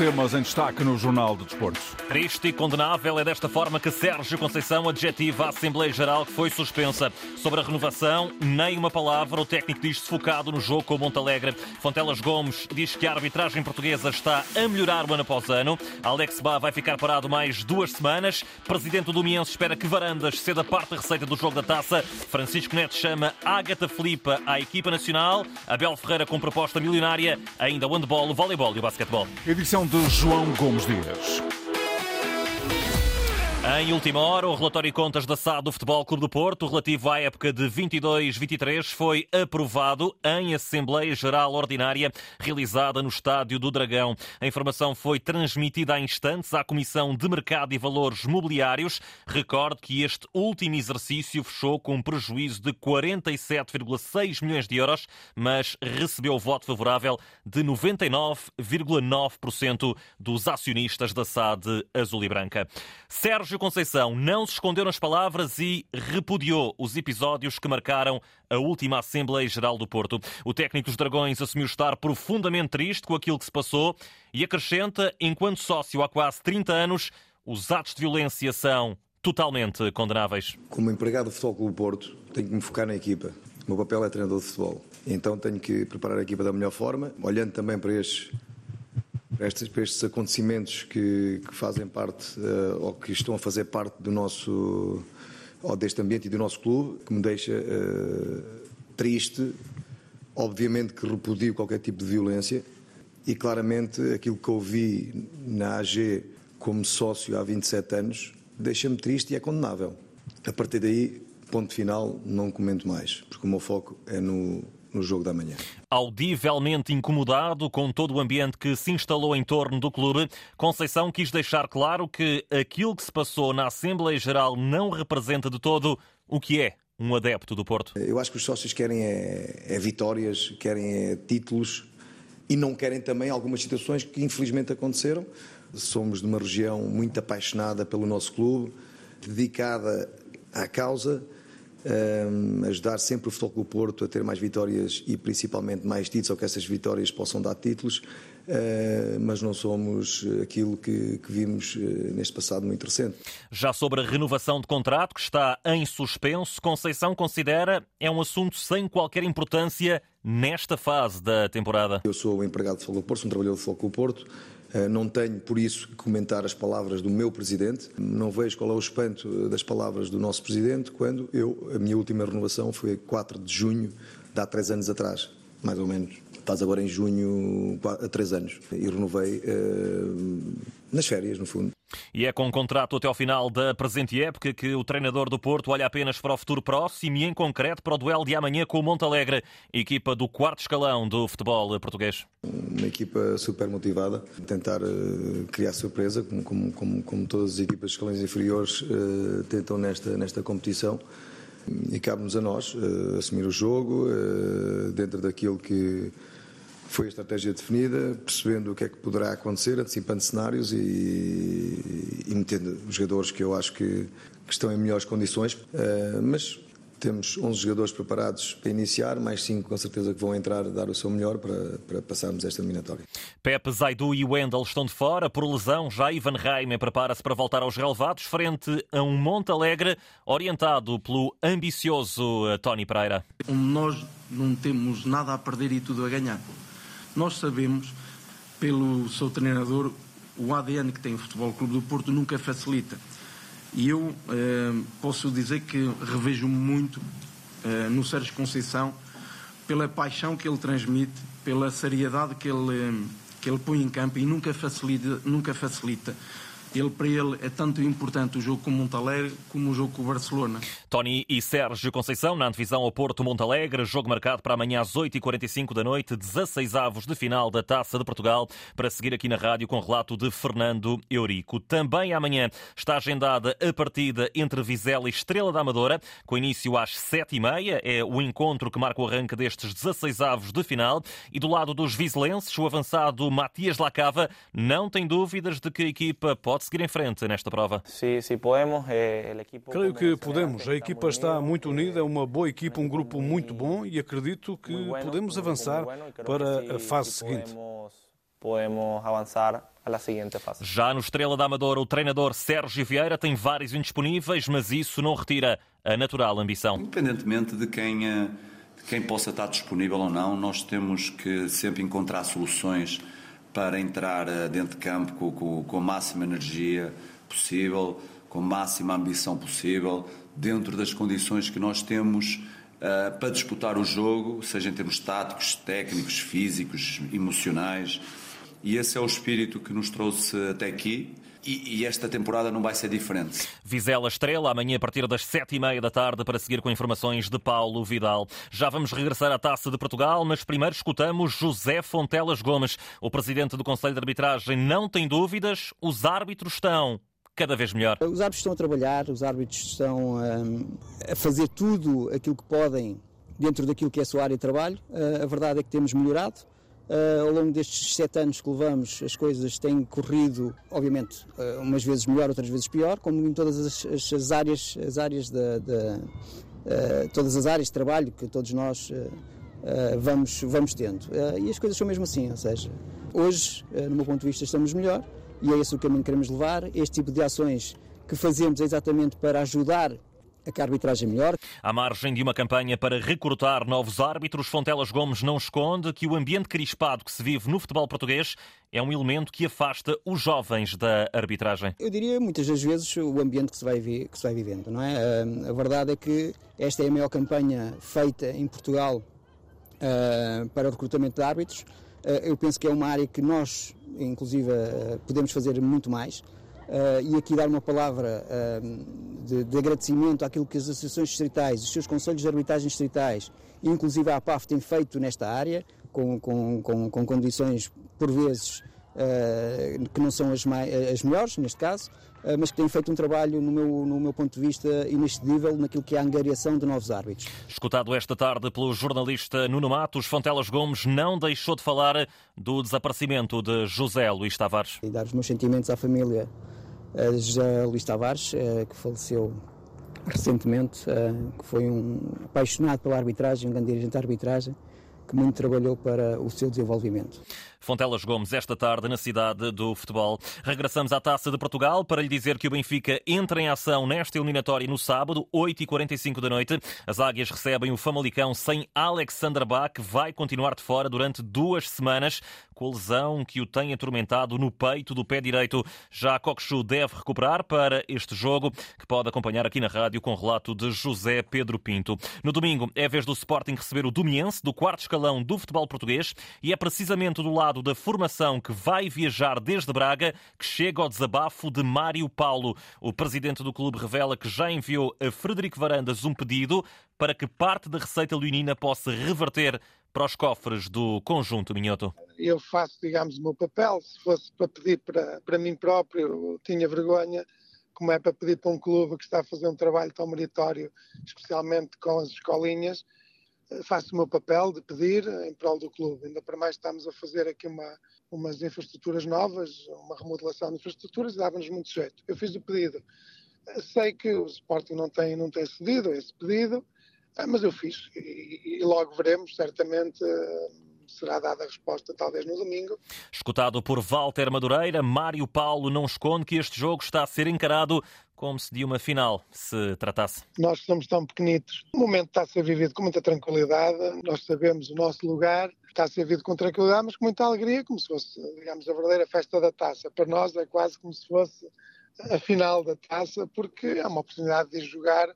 temas em destaque no Jornal de Desporto. Triste e condenável é desta forma que Sérgio Conceição adjetiva a Assembleia Geral que foi suspensa. Sobre a renovação, nem uma palavra. O técnico diz-se focado no jogo com o Montalegre. Fontelas Gomes diz que a arbitragem portuguesa está a melhorar ano após ano. Alex Bá vai ficar parado mais duas semanas. Presidente do Miense espera que Varandas ceda parte da receita do jogo da taça. Francisco Neto chama Ágata Filipa à equipa nacional. Abel Ferreira com proposta milionária. Ainda o handball, o voleibol e o basquetebol. Edição de João Gomes Dias. Em última hora, o relatório e contas da SAD do Futebol Clube do Porto, relativo à época de 22-23, foi aprovado em Assembleia Geral Ordinária, realizada no Estádio do Dragão. A informação foi transmitida há instantes à Comissão de Mercado e Valores Mobiliários. Recorde que este último exercício fechou com um prejuízo de 47,6 milhões de euros, mas recebeu o voto favorável de 99,9% dos acionistas da SAD Azul e Branca. Sérgio Conceição não se escondeu nas palavras e repudiou os episódios que marcaram a última Assembleia Geral do Porto. O técnico dos Dragões assumiu estar profundamente triste com aquilo que se passou e acrescenta, enquanto sócio há quase 30 anos, os atos de violência são totalmente condenáveis. Como empregado do Futebol Clube Porto, tenho que me focar na equipa. O meu papel é treinador de futebol. Então tenho que preparar a equipa da melhor forma, olhando também para estes para estes, para estes acontecimentos que, que, fazem parte uh, ou que estão a fazer parte do nosso ou deste ambiente e do nosso clube, que me deixa uh, triste. Obviamente que repudio qualquer tipo de violência e claramente aquilo que ouvi na AG como sócio há 27 anos deixa-me triste e é condenável. A partir daí, ponto final, não comento mais, porque o meu foco é no, no jogo da manhã. Audivelmente incomodado com todo o ambiente que se instalou em torno do clube, Conceição quis deixar claro que aquilo que se passou na Assembleia Geral não representa de todo o que é um adepto do Porto. Eu acho que os sócios querem é, é vitórias, querem é títulos e não querem também algumas situações que infelizmente aconteceram. Somos de uma região muito apaixonada pelo nosso clube, dedicada à causa um, ajudar sempre o Futebol Clube Porto a ter mais vitórias e principalmente mais títulos, ou que essas vitórias possam dar títulos, mas não somos aquilo que, que vimos uh, neste passado muito recente. Já sobre a renovação de contrato, que está em suspenso, Conceição considera é um assunto sem qualquer importância nesta fase da temporada. Eu sou o empregado do Futebol Clube Porto, sou um trabalhador do Futebol Clube Porto, eh, não tenho, por isso, que comentar as palavras do meu presidente. Não vejo qual é o espanto das palavras do nosso presidente quando eu, a minha última renovação foi 4 de junho de há três anos atrás, mais ou menos. Estás agora em junho, há três anos. E renovei uh, nas férias, no fundo. E é com um contrato até ao final da presente época que o treinador do Porto olha apenas para o futuro próximo e, em concreto, para o duelo de amanhã com o Montalegre, equipa do quarto escalão do futebol português. Uma equipa super motivada, tentar uh, criar surpresa, como, como, como, como, todas as equipas de escalões inferiores uh, tentam nesta, nesta competição. E cabe-nos a nós uh, assumir o jogo dentro daquilo que foi a estratégia definida, percebendo o que é que poderá acontecer, antecipando cenários e, e metendo jogadores que eu acho que, que estão em melhores condições. Uh, mas temos 11 jogadores preparados para iniciar, mais 5 com certeza que vão entrar a dar o seu melhor para, para passarmos esta eliminatória. Pepe, Zaidu e Wendel estão de fora por lesão. Já Ivan Reimer prepara-se para voltar aos relevados frente a um Monte Alegre orientado pelo ambicioso eh, Tony Pereira. Nós não temos nada a perder e tudo a ganhar. Nós sabemos, pelo seu treinador, o ADN que tem o Futebol Clube do Porto nunca facilita. E eu eh, posso dizer que revejo muito eh, no Sérgio Conceição pela paixão que ele transmite, pela seriedade que ele, que ele põe em campo e nunca facilita, nunca facilita. Ele, para ele é tanto importante o jogo com o Montalegre como o jogo com o Barcelona. Tony e Sérgio Conceição na antevisão ao Porto Montalegre, jogo marcado para amanhã às 8h45 da noite, 16 avos de final da Taça de Portugal, para seguir aqui na rádio com relato de Fernando Eurico. Também amanhã está agendada a partida entre Vizela e Estrela da Amadora, com início às 7h30. É o encontro que marca o arranque destes 16 avos de final. E do lado dos vizelenses, o avançado Matias Lacava não tem dúvidas de que a equipa pode pode seguir em frente nesta prova? Sim, sim, podemos. Creio que podemos. A equipa está muito unida, é uma boa equipa, um grupo muito bom e acredito que podemos avançar para a fase seguinte. podemos avançar à seguinte fase. Já no Estrela da Amadora, o treinador Sérgio Vieira tem vários indisponíveis, mas isso não retira a natural ambição. Independentemente de quem, eh, de quem possa estar disponível ou não, nós temos que sempre encontrar soluções para entrar eh, dentro de campo com, com, com a máxima energia possível, com a máxima ambição possível, dentro das condições que nós temos uh, para disputar o jogo, seja em termos táticos, técnicos, físicos, emocionais. E esse é o espírito que nos trouxe até aqui. E, e, esta temporada não vai ser diferente. Vizela Estrela, amanhã a partir das sete e meia da tarde, para seguir com informações de Paulo Vidal. Já vamos regressar à Taça de Portugal, mas primeiro escutamos José Fontelas Gomes. O presidente do Conselho de Arbitragem não tem dúvidas, os árbitros estão cada vez melhor. Os árbitros estão a trabalhar, os árbitros estão um, a fazer tudo aquilo que podem dentro daquilo que é a sua área de trabalho. Uh, a verdade é que temos melhorado. Uh, ao longo destes sete anos que levamos, as coisas têm corrido, obviamente, uh, umas vezes melhor, outras vezes pior, como em todas as, as, as áreas, as áreas da, todas as áreas de trabalho que todos nós vamos, vamos tendo. e as coisas são mesmo assim, ou seja, hoje, no meu ponto de vista, estamos melhor e é esse o caminho que queremos levar. Este tipo de ações que fazemos é exatamente para ajudar a que a arbitragem melhor. À margem de uma campanha para recrutar novos árbitros, Fontelas Gomes não esconde que o ambiente crispado que se vive no futebol português é um elemento que afasta os jovens da arbitragem. Eu diria muitas das vezes o ambiente que se vai, vi, que se vai vivendo, não é? A verdade é que esta é a maior campanha feita em Portugal uh, para o recrutamento de árbitros. Uh, eu penso que é uma área que nós inclusive eh, podemos fazer muito mais. Uh, e aqui dar uma palavra uh, de, de, agradecimento àquilo que as associações distritais, os seus conselhos de arbitragem distritais, inclusive a APAF, têm feito nesta área, com, com, com, com condições, por vezes, uh, que não são as, mais, as melhores, neste caso, eh, mas que tem feito um trabalho, no meu, no meu ponto de vista, inexcedível naquilo que é a angariação de novos árbitros. Escutado esta tarde pelo jornalista Nuno Matos, Fontelas Gomes não deixou de falar do desaparecimento de José Luís Tavares. E dar os meus sentimentos à família José Luís Tavares, eh, que faleceu recentemente, eh, que foi um apaixonado pela arbitragem, um grande dirigente da arbitragem, que muito trabalhou para o seu desenvolvimento. Fontelas Gomes, esta tarde na cidade do futebol. Regressamos à Taça de Portugal para lhe dizer que o Benfica entra em ação nesta eliminatória no sábado, 8h45 da noite. As Águias recebem o Famalicão sem Alexander Bach, que vai continuar de fora durante duas semanas com a lesão que o tem atormentado no peito do pé direito. Já Coxu deve recuperar para este jogo, que pode acompanhar aqui na rádio com relato de José Pedro Pinto. No domingo é vez do Sporting receber o Domiense, do quarto escalão do futebol português, e é precisamente do lado lado da formação que vai viajar desde Braga, que chega ao desabafo de Mário Paulo. O presidente do clube revela que já enviou a Frederico Varandas um pedido para que parte da receita leonina possa reverter para os cofres do conjunto Minhoto. Eu faço, digamos, o meu papel. Se fosse para pedir para, para mim próprio, tinha vergonha como é para pedir para um clube que está a fazer um trabalho tão meritório, especialmente com as escolinhas, faço o meu papel de pedir em prol do clube. Ainda para mais estamos a fazer aqui uma, umas infraestruturas novas, uma remodelação de infraestruturas dava-nos muito jeito. Eu fiz o pedido. Sei que o Sporting não tem, não tem cedido esse pedido, ah, mas eu fiz e, e logo veremos, certamente será dada a resposta talvez no domingo. Escutado por Walter Madureira, Mário Paulo não esconde que este jogo está a ser encarado como se de uma final se tratasse. Nós somos tão pequenitos. O momento está a ser vivido com muita tranquilidade. Nós sabemos o nosso lugar. Está a ser vivido com tranquilidade, mas com muita alegria, como se fosse, digamos, a verdadeira festa da taça. Para nós é quase como se fosse a final da taça, porque é uma oportunidade de jogar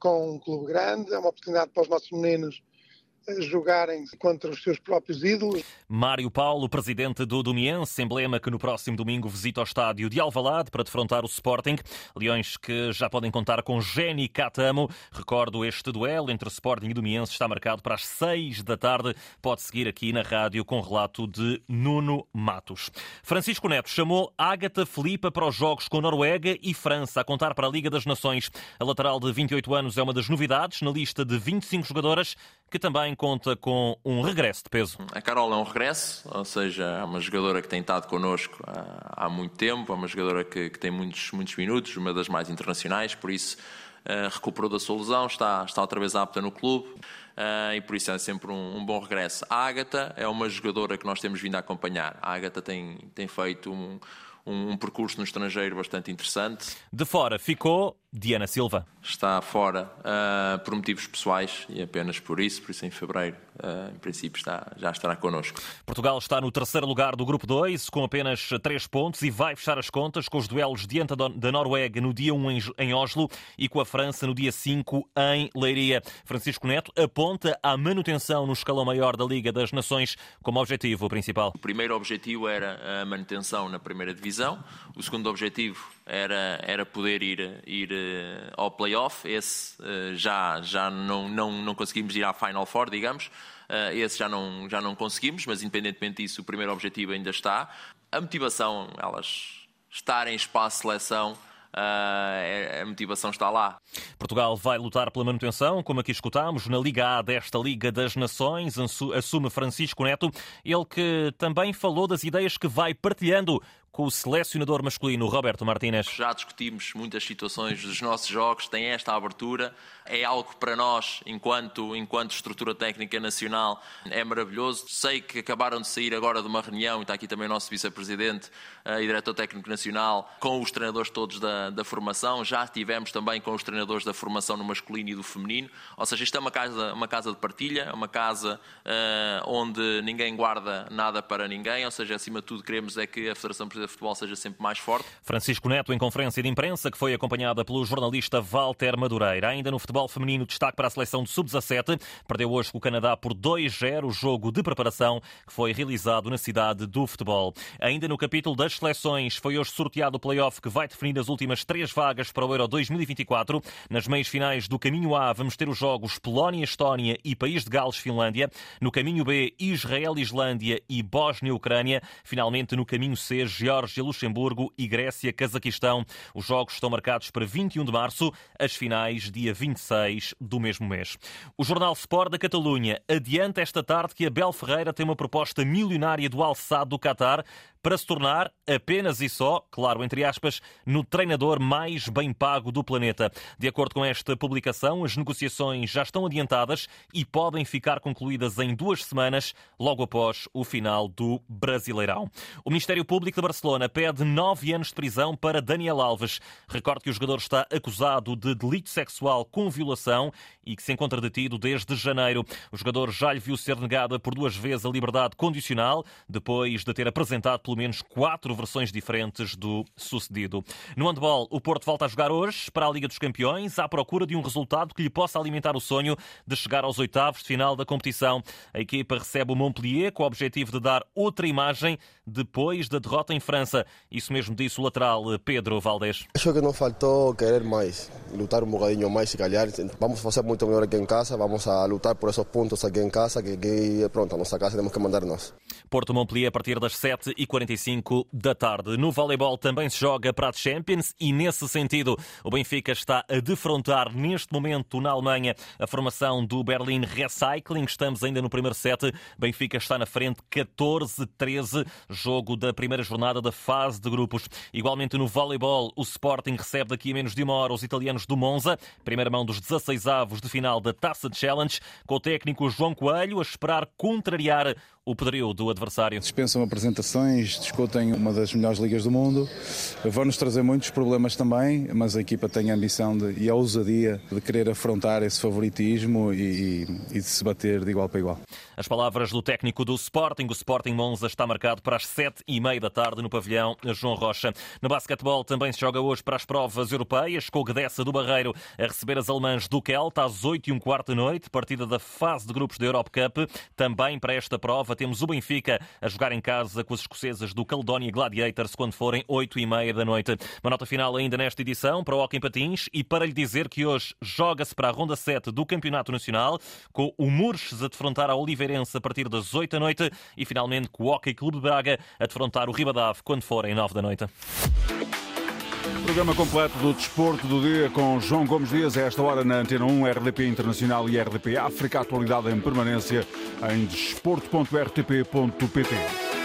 com um clube grande, é uma oportunidade para os nossos meninos jogarem contra os seus próprios ídolos. Mário Paulo, presidente do Domiense, emblema que no próximo domingo visita o estádio de Alvalade para defrontar o Sporting. Leões que já podem contar com Jenny Catamo. Recordo, este duelo entre Sporting e Domiense está marcado para as seis da tarde. Pode seguir aqui na rádio com relato de Nuno Matos. Francisco Neto chamou Ágata Filipa para os jogos com Noruega e França, a contar para a Liga das Nações. A lateral de 28 anos é uma das novidades na lista de 25 jogadoras que também conta com um regresso de peso. A Carol é um regresso, ou seja, é uma jogadora que tem estado connosco há, há muito tempo, é uma jogadora que, que, tem muitos, muitos minutos, uma das mais internacionais, por isso recuperou da sua lesão, está, está outra vez apta no clube. Uh, e por isso é sempre um, um, bom regresso. A Ágata é uma jogadora que nós temos vindo a acompanhar. A Ágata tem, tem feito um, um, um percurso no estrangeiro bastante interessante. De fora ficou Diana Silva. Está fora uh, por motivos pessoais e apenas por isso, por isso em fevereiro, uh, em princípio, está, já estará connosco. Portugal está no terceiro lugar do Grupo 2, com apenas 3 pontos e vai fechar as contas com os duelos diante da Noruega no dia 1 em Oslo e com a França no dia 5 em Leiria. Francisco Neto aponta a manutenção no escalão maior da Liga das Nações como objetivo principal. O primeiro objetivo era a manutenção na primeira divisão, o segundo objetivo era, era poder ir, ir uh, ao playoff. Esse uh, já, já não, não, não conseguimos ir à Final Four, digamos. Uh, esse já não, já não conseguimos, mas independentemente disso, o primeiro objetivo ainda está. A motivação, elas estarem em espaço de seleção, Uh, a motivação está lá. Portugal vai lutar pela manutenção, como aqui escutámos, na Liga A desta Liga das Nações, assume Francisco Neto, ele que também falou das ideias que vai partilhando com o selecionador masculino Roberto Martínez. Já discutimos muitas situações dos nossos jogos, tem esta abertura, é algo para nós, enquanto, enquanto estrutura técnica nacional, é maravilhoso. Sei que acabaram de sair agora de uma reunião, e está aqui também o nosso vice-presidente uh, e diretor técnico nacional, com os treinadores todos da, da formação. Já tivemos também com os treinadores da formação no masculino e do feminino. Ou seja, isto é uma casa, uma casa de partilha, é uma casa uh, onde ninguém guarda nada para ninguém, ou seja, acima de tudo queremos é que a Federação de Futebol seja sempre mais forte. Francisco Neto, em conferência de imprensa, que foi acompanhada pelo jornalista Walter Madureira. Ainda no futebol feminino, destaque para a seleção de sub-17. Perdeu hoje com o Canadá por 2-0, o jogo de preparação que foi realizado na cidade do futebol. Ainda no capítulo das seleções, foi hoje sorteado o play-off que vai definir as últimas três vagas para o Euro 2024. Nas meias finais do caminho A, vamos ter os jogos Polónia, Estónia e País de Gales, Finlândia. No caminho B, Israel, Islândia e Bósnia, Ucrânia. Finalmente, no caminho C, Geórgia, Luxemburgo e Grécia, Cazaquistão. Os jogos estão marcados para 21 de março, as finais dia 26 do mesmo mês. O jornal Sport da Catalunha adianta esta tarde que Abel Ferreira tem uma proposta milionária do alçado do Qatar para se tornar apenas e só, claro, entre aspas, no treinador mais bem pago do planeta. De acordo com esta publicação, as negociações já estão adiantadas e podem ficar concluídas em duas semanas, logo após o final do Brasileirão. O Ministério Público de Barcelona pede nove anos de prisão para Daniel Alves. Recorde que o jogador está acusado de delito sexual com violação e que se encontra detido desde janeiro. O jogador já lhe viu ser negada por duas vezes a liberdade condicional, depois de ter apresentado pelo menos quatro versões diferentes do sucedido. No handball, o Porto volta a jogar hoje para a Liga dos Campeões, à procura de um resultado que lhe possa alimentar o sonho de chegar aos oitavos de final da competição. A equipa recebe o Montpellier com o objetivo de dar outra imagem depois da derrota em França. Isso mesmo disse o lateral Pedro Valdés. Acho que não faltou querer mais, lutar um bocadinho mais e calhar. Vamos fazer muito melhor aqui em casa, vamos a lutar por esses pontos aqui em casa, que pronto, a nossa casa temos que mandar nós. Porto Montpellier a partir das 7h45 da tarde. No voleibol também se joga para a Champions e, nesse sentido, o Benfica está a defrontar neste momento na Alemanha a formação do Berlin Recycling. Estamos ainda no primeiro set. Benfica está na frente 14-13, jogo da primeira jornada da fase de grupos. Igualmente no voleibol, o Sporting recebe daqui a menos de uma hora os italianos do Monza, primeira mão dos 16 avos de final da Taça Challenge, com o técnico João Coelho a esperar contrariar o poderio do adversário. Dispensam apresentações, discutem uma das melhores ligas do mundo, vão-nos trazer muitos problemas também, mas a equipa tem a ambição de, e a ousadia de querer afrontar esse favoritismo e, e de se bater de igual para igual. As palavras do técnico do Sporting, o Sporting Monza está marcado para as sete e meia da tarde no pavilhão João Rocha. No basquetebol também se joga hoje para as provas europeias, com o do Barreiro a receber as alemãs do Kelta às oito e um quarto da noite, partida da fase de grupos da Europe Cup. Também para esta prova temos o Benfica a jogar em casa com as escocesas do Caledonia Gladiators quando forem 8 e meia da noite. Uma nota final ainda nesta edição para o Hockey Patins e para lhe dizer que hoje joga-se para a ronda 7 do Campeonato Nacional com o Murches a defrontar a Oliveirense a partir das 8 da noite e finalmente com o Hockey Clube de Braga a defrontar o Ribadave quando forem 9 da noite. Programa completo do Desporto do Dia com João Gomes Dias, a esta hora na Antena 1, RDP Internacional e RDP África. Atualidade em permanência em desporto.rtp.pt.